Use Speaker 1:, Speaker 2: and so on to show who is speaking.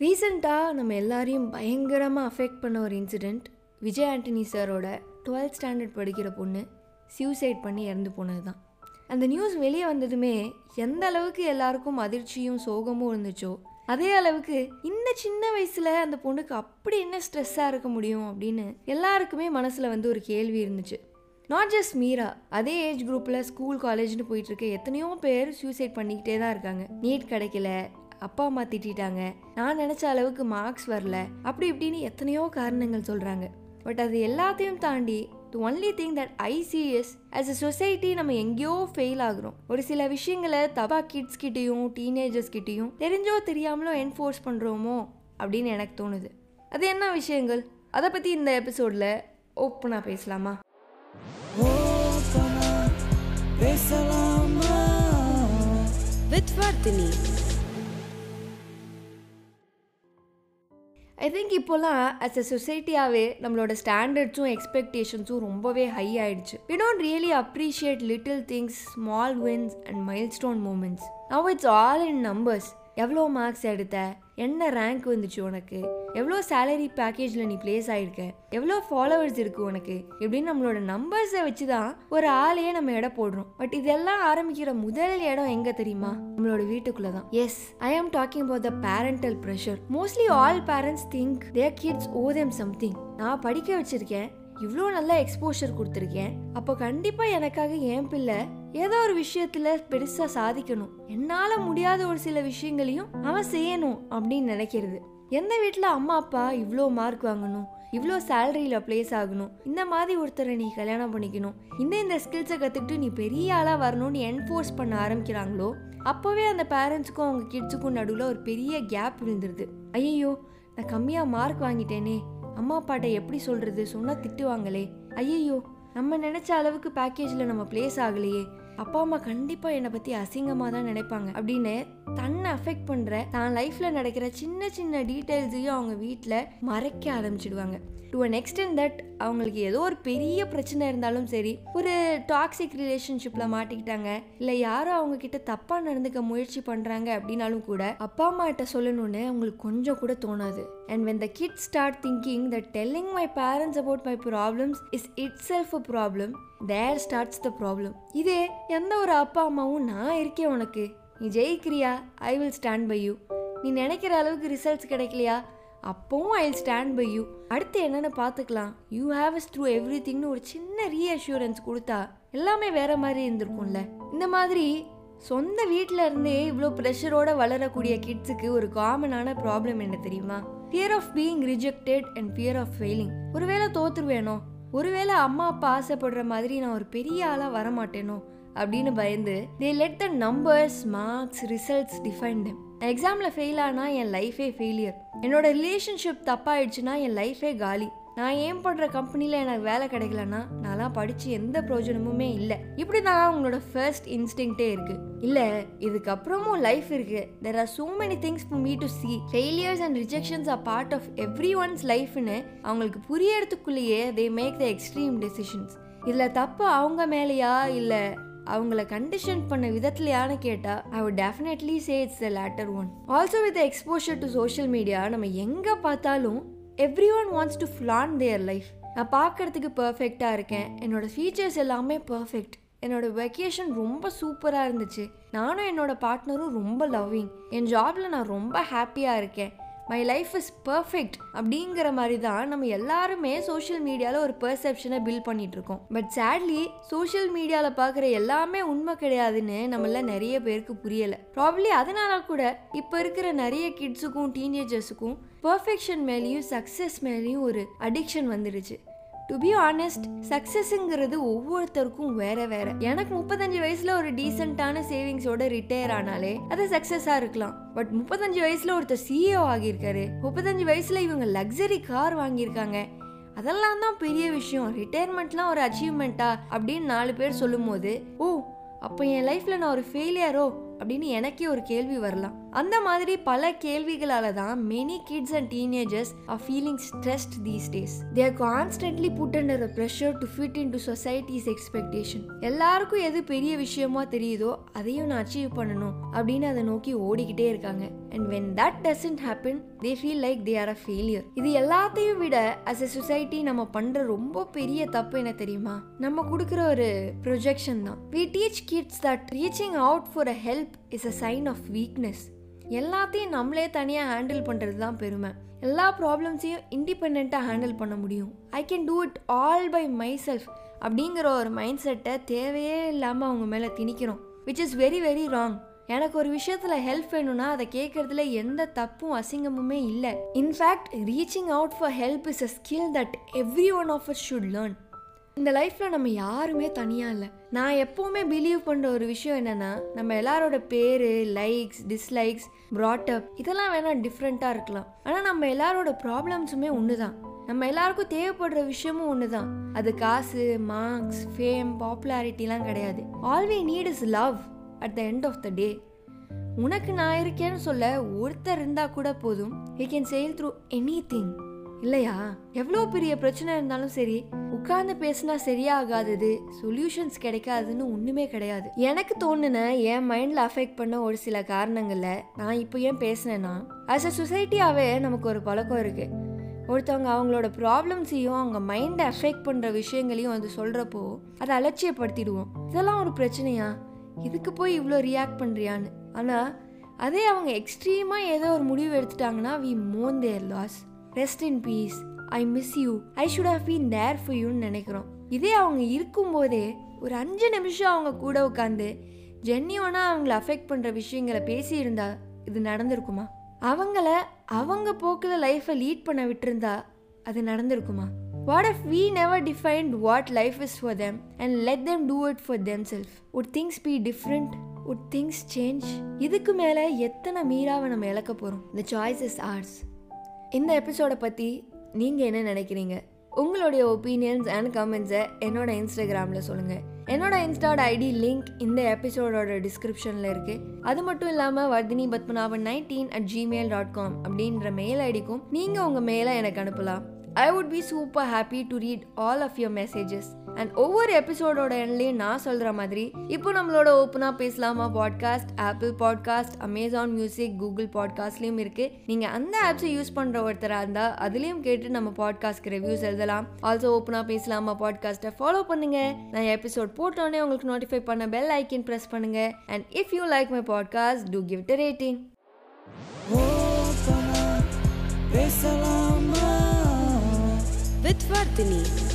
Speaker 1: ரீசெண்டாக நம்ம எல்லாரையும் பயங்கரமாக அஃபெக்ட் பண்ண ஒரு இன்சிடெண்ட் விஜய் ஆண்டனி சாரோட டுவெல்த் ஸ்டாண்டர்ட் படிக்கிற பொண்ணு சியூசைட் பண்ணி இறந்து போனது தான் அந்த நியூஸ் வெளியே வந்ததுமே எந்த அளவுக்கு எல்லாருக்கும் அதிர்ச்சியும் சோகமும் இருந்துச்சோ அதே அளவுக்கு இந்த சின்ன வயசில் அந்த பொண்ணுக்கு அப்படி என்ன ஸ்ட்ரெஸ்ஸாக இருக்க முடியும் அப்படின்னு எல்லாருக்குமே மனசில் வந்து ஒரு கேள்வி இருந்துச்சு. நாட் ஜஸ்ட் மீரா அதே ஏஜ் குரூப்பில் ஸ்கூல் காலேஜ்னு போயிட்டுருக்க எத்தனையோ பேர் சூசைட் பண்ணிக்கிட்டே தான் இருக்காங்க. நீட் கிடைக்கல அப்பா அம்மா திட்டாங்க நான் நினச்ச அளவுக்கு மார்க்ஸ் வரல. அப்படி இப்படின்னு எத்தனையோ காரணங்கள் சொல்கிறாங்க பட் அது எல்லாத்தையும் தாண்டி the only thing that I serious as a society நம்ம எங்கேயோ ஃபெயில் ஆகுறோம். ஒரு சில விஷயங்களை தபா கிட்ஸ் கிட்டேயும் டீனேஜர்ஸ் கிட்டேயும் தெரிஞ்சோ தெரியாமலோ என்ஃபோர்ஸ் பண்ணுறோமோ அப்படின்னு எனக்கு தோணுது. அது என்ன விஷயங்கள்? அதை பற்றி இந்த எபிசோடில் ஓப்பனாக பேசலாமா?
Speaker 2: பேசலாமா?
Speaker 3: with Vardhini.
Speaker 1: ஐ திங்க் இப்போலாம் அஸ் அ சொசைட்டியாகவே நம்மளோட ஸ்டாண்டர்ட்ஸும் எக்ஸ்பெக்டேஷன்ஸும் ரொம்பவே ஹை ஆயிடுச்சு. We don't really appreciate little things small wins and milestone moments now it's all in numbers எவ்வளோ மார்க்ஸ் எடுத்த? என்ன ரேங்க் வந்துச்சு உனக்கு? எவ்வளோ சேலரி பேக்கேஜில் நீ பிளேஸ் ஆகிருக்க எவ்வளோ ஃபாலோவர்ஸ் இருக்கு உனக்கு? இப்படின்னு நம்மளோட நம்பர்ஸை வச்சு தான் ஒரு ஆளையே நம்ம இடம் போடுறோம். பட் இதெல்லாம் ஆரம்பிக்கிற முதல் இடம் எங்கே தெரியுமா? நம்மளோட வீட்டுக்குள்ளே தான் yes I am talking about the parental pressure mostly all parents think their kids owe them something நான் படிக்க வச்சிருக்கேன். இவ்வளோ நல்லா எக்ஸ்போஷர் கொடுத்துருக்கேன். அப்போ கண்டிப்பாக எனக்காக என் பிள்ளை ஏதோ ஒரு விஷயத்துல பெருசா சாதிக்கணும். என்னால முடியாத ஒரு சில விஷயங்களையும் அவன் செய்யணும் அப்படின்னு நினைக்கிறது. எந்த வீட்டில் அம்மா அப்பா இவ்வளோ மார்க் வாங்கணும் இவ்வளோ சேலரியில் ப்ளேஸ் ஆகணும் இந்த மாதிரி ஒருத்தரை நீ கல்யாணம் பண்ணிக்கணும் இந்த இந்த ஸ்கில்ஸை கற்றுக்கிட்டு நீ பெரிய ஆளாக வரணும்னு என்ஃபோர்ஸ் பண்ண ஆரம்பிக்கிறாங்களோ அப்போவே அந்த பேரண்ட்ஸுக்கும் அவங்க கிட்ஸுக்கும் நடுவில் ஒரு பெரிய கேப் விழுந்துருது. ஐயோ நான் கம்மியாக மார்க் வாங்கிட்டேனே அம்மா அப்பாட்ட எப்படி சொல்கிறது சொன்னால் திட்டுவாங்களே. ஐயோ நம்ம நினச்ச அளவுக்கு பேக்கேஜில் நம்ம பிளேஸ் ஆகலையே. அப்பா அம்மா கண்டிப்பாக என்னை பற்றி அசிங்கமாக தான் நினைப்பாங்க. அப்படின்னு தன்னை அஃபெக்ட் பண்ணுற தான் லைஃப்பில் நடக்கிற சின்ன சின்ன டீட்டெயில்ஸையும் அவங்க வீட்டில் மறைக்க ஆரம்பிச்சிடுவாங்க. டு அன் எக்ஸ்டென்ட் தட் அவங்களுக்கு ஏதோ ஒரு பெரிய பிரச்சனை இருந்தாலும் சரி ஒரு டாக்ஸிக் ரிலேஷன்ஷிப்பில் மாட்டிக்கிட்டாங்க இல்லை யாரோ அவங்க கிட்ட தப்பாக நடந்துக்க முயற்சி பண்ணுறாங்க அப்படின்னாலும் கூட அப்பா அம்மாட்ட சொல்லணும்னு அவங்களுக்கு கொஞ்சம் கூட தோணாது. And when the kid start thinking the telling my parents about my problems is itself a problem there starts the problem இதே எந்த ஒரு அப்பா அம்மாவும் நான் இருக்கேன் உனக்கு. நீ ஜெயிக்கிறியா? I will stand by you நீ நினைக்கிற அளவுக்கு ரிசல்ட்ஸ் கிடைக்கலையா? அப்பவும் ஐ ஸ்டாண்ட் பை யூ அடுத்து என்னென்னு பார்த்துக்கலாம். You have is through every திங்னு ஒரு சின்ன ரீஅஷூரன்ஸ் கொடுத்தா எல்லாமே வேற மாதிரி இருந்திருக்கும்ல. இந்த மாதிரி சொந்த வீட்டில் இருந்தே இவ்வளோ ப்ரெஷரோட வளரக்கூடிய கிட்ஸுக்கு ஒரு காமனான ப்ராப்ளம் என்ன தெரியுமா? Fear of being rejected and fear of failing ஒருவேளை தோத்துருவேனோ? ஒருவேளை அம்மா அப்பா ஆசைப்படுற மாதிரி நான் ஒரு பெரிய ஆளாக வரமாட்டேனோ? அப்படின்னு பயந்து they let the numbers marks results define நான் எக்ஸாமில் ஃபெயில் ஆனால் என் லைஃபே ஃபெயிலியர் என்னோட ரிலேஷன்ஷிப் தப்பாயிடுச்சுன்னா என் லைஃபே காலி. நான் ஏன் பண்ணுற கம்பெனியில் எனக்கு வேலை கிடைக்கலன்னா நான்லாம் படித்து எந்த பிரயோஜனமுமே இல்லை. இப்படி தான் அவங்களோட ஃபர்ஸ்ட் இன்ஸ்டிங்டே இருக்குது இல்லை இதுக்கப்புறமும் லைஃப் இருக்குது there are so many things for me to see failures and rejections are part of everyone's லைஃப்னு அவங்களுக்கு புரியறதுக்குள்ளேயே they make the extreme decisions இதில் தப்பு அவங்க மேலேயா இல்லை அவங்கள கண்டிஷன் பண்ண விதத்துலையான்னு கேட்டால் I would definitely say it's the latter one also with exposure to social media நம்ம எங்கே பார்த்தாலும் everyone wants to flaunt their life நான் பார்க்கறதுக்கு பர்ஃபெக்டாக இருக்கேன். என்னோட ஃபீச்சர்ஸ் எல்லாமே பர்ஃபெக்ட் என்னோட வெக்கேஷன் ரொம்ப சூப்பராக இருந்துச்சு. நானும் என்னோட பார்ட்னரும் ரொம்ப லவ்விங் என் ஜாபில் நான் ரொம்ப ஹாப்பியாக இருக்கேன். மை லைஃப் இஸ் பர்ஃபெக்ட் அப்படிங்கிற மாதிரி தான் நம்ம எல்லாருமே சோஷியல் மீடியாவில் ஒரு பெர்செப்ஷனை பில்ட் பண்ணிட்டு இருக்கோம். பட் சேட்லி சோஷியல் மீடியாவில் பார்க்குற எல்லாமே உண்மை கிடையாதுன்னு நம்மள நிறைய பேருக்கு புரியலை. ப்ராப்ளி அதனால கூட இப்போ இருக்கிற நிறைய கிட்ஸுக்கும் டீனேஜர்ஸுக்கும் பர்ஃபெக்ஷன் மேலேயும் சக்ஸஸ் மேலேயும் ஒரு அடிக்ஷன் வந்துடுச்சு. டு பி ஆனஸ்ட் சக்ஸஸ்ங்கிறது ஒவ்வொருத்தருக்கும் வேற வேற. எனக்கு முப்பத்தஞ்சு வயசுல ஒரு டீசென்டான சேவிங்ஸோட ரிட்டையர் ஆனாலே அது சக்சஸா இருக்கலாம். பட் முப்பத்தஞ்சு வயசுல ஒருத்தர் சிஇஓ ஆகியிருக்காரு. முப்பத்தஞ்சு வயசுல இவங்க லக்ஸரி கார் வாங்கியிருக்காங்க. அதெல்லாம் தான் பெரிய விஷயம். ரிட்டையர்மெண்ட்லாம் ஒரு அச்சீவ்மெண்ட்டா அப்படின்னு நாலு பேர் சொல்லும் போது ஓ அப்போ என் லைஃப்ல நான் ஒரு ஃபெயிலியரோ அப்படின்னு எனக்கே ஒரு கேள்வி வரலாம். அந்த மாதிரி பல கேள்விகளால தான் many kids and teenagers are feeling stressed these days they are constantly put under a pressure to fit in to society's expectation எல்லாருக்கும் எது பெரிய விஷயமா தெரியுதோ அதையும் நான் அச்சீவ் பண்ணணும் அப்படின்னு அதை நோக்கி ஓடிக்கிட்டே இருக்காங்க. And when that doesn't happen they feel like they are a failure இது எல்லாத்தையும் விட அஸ் எ சொசைட்டி நம்ம பண்ற ரொம்ப பெரிய தப்பு என்ன தெரியுமா? நம்ம கொடுக்குற ஒரு ப்ரொஜெக்ஷன் தான். We teach kids that reaching out for a help is a sign of weakness எல்லாத்தையும் நம்மளே தனியாக ஹேண்டில் பண்ணுறது தான் பெருமை. எல்லா ப்ராப்ளம்ஸையும் இண்டிபெண்ட்டாக ஹேண்டில் பண்ண முடியும். I can do it all by myself அப்படிங்கிற ஒரு மைண்ட் செட்டை தேவையே இல்லாமல் அவங்க மேலே திணிக்கிறோம். Which is very very wrong எனக்கு ஒரு விஷயத்தில் ஹெல்ப் வேணும்னா அதை கேட்குறதுல எந்த தப்பும் அசிங்கமுமே இல்லை. In fact reaching out for help is a skill that every one of us should learn இந்த லைஃப்பில் நம்ம யாருமே தனியாக இல்லை. நான் எப்போவுமே பிலீவ் பண்ணுற ஒரு விஷயம் என்னென்னா நம்ம எல்லாரோட பேர் லைக்ஸ் டிஸ்லைக்ஸ் ப்ராட்டப் இதெல்லாம் வேணால் டிஃப்ரெண்ட்டாக இருக்கலாம். ஆனால் நம்ம எல்லாரோட ப்ராப்ளம்ஸுமே ஒன்று தான் நம்ம எல்லாருக்கும் தேவைப்படுற விஷயமும் ஒன்று தான் அது காசு மார்க்ஸ் ஃபேம் பாப்புலாரிட்டிலாம் கிடையாது. All we need is love at the end of the day உனக்கு நான் இருக்கேன்னு சொல்ல ஒருத்தர் இருந்தால் கூட போதும். You can sail through anything இல்லையா? எவ்வளோ பெரிய பிரச்சனை இருந்தாலும் சரி உட்கார்ந்து பேசினா சரியாகாதது சொல்யூஷன்ஸ் கிடைக்காதுன்னு ஒன்றுமே கிடையாது. எனக்கு தோணுன என் மைண்டில் அஃபெக்ட் பண்ண ஒரு சில காரணங்களில் நான் இப்போ ஏன் பேசினேன்னா ஆஸ் அ சொசைட்டியாகவே நமக்கு ஒரு பழக்கம் இருக்குது ஒருத்தவங்க அவங்களோட ப்ராப்ளம்ஸையும் அவங்க மைண்டை அஃபெக்ட் பண்ணுற விஷயங்களையும் வந்து சொல்கிறப்போ அதை அலட்சியப்படுத்திடுவோம். இதெல்லாம் ஒரு பிரச்சனையா? இதுக்கு போய் இவ்வளோ ரியாக்ட் பண்ணுறியான்னு ஆனால் அதே அவங்க எக்ஸ்ட்ரீமாக ஏதோ ஒரு முடிவு எடுத்துட்டாங்கன்னா we Mon their loss rest in peace I miss you I should have been there for யூன்னு நினைக்கிறோம். இதே அவங்க இருக்கும்போதே ஒரு அஞ்சு நிமிஷம் அவங்க கூட உட்காந்து ஜென்னியோனாக அவங்கள அஃபெக்ட் பண்ணுற விஷயங்களை பேசியிருந்தா இது நடந்திருக்குமா? அவங்கள அவங்க போக்கில் லைஃப்பை லீட் பண்ண விட்டுருந்தா அது நடந்திருக்குமா? What if we never defined what life is for them and let them do it for them self would things be different would things change இதுக்கு மேலே எத்தனை மீறாவை நம்ம இழக்க போகிறோம் இந்த சாய்ஸ் இஸ் ஆர்ட்ஸ் இந்த எபிசோடை பற்றி நீங்கள் என்ன நினைக்கிறீங்க? உங்களுடைய ஒப்பீனியன்ஸ் அண்ட் கமெண்ட்ஸை என்னோட இன்ஸ்டாகிராமில் சொல்லுங்கள் என்னோட இன்ஸ்டாட் ஐடி லிங்க் இந்த எபிசோடோட டிஸ்கிரிப்ஷனில் இருக்குது அது மட்டும் இல்லாமல் Vardhini Padmanabhan nineteen at Gmail dot com அப்படின்ற மெயில் ஐடிக்கும் நீங்கள் உங்கள் மெயிலை எனக்கு அனுப்பலாம். I would be super happy to read all of your messages and ஒவ்வொரு எபிசோடோட எண்ட்லேயும் நான் சொல்கிற மாதிரி இப்போ நம்மளோட ஓப்பனாக பேசலாமா podcast Apple podcast Amazon music Google பாட்காஸ்ட்லேயும் இருக்குது நீங்கள் அந்த ஆப்ஸை யூஸ் பண்ணுற ஒருத்தராக இருந்தால் அதுலேயும் கேட்டு நம்ம பாட்காஸ்ட்க்கு ரிவ்யூஸ் எழுதலாம். ஆல்சோ ஓப்பனாக பேசலாமா பாட்காஸ்ட்டை ஃபாலோ பண்ணுங்கள் நான் எபிசோட் போட்டோன்னே உங்களுக்கு நோட்டிஃபை பண்ண பெல் ஐக்கன் ப்ரெஸ் பண்ணுங்கள் and if you like my podcast do give it rating
Speaker 2: பேசலாமா?
Speaker 3: with Vardhini.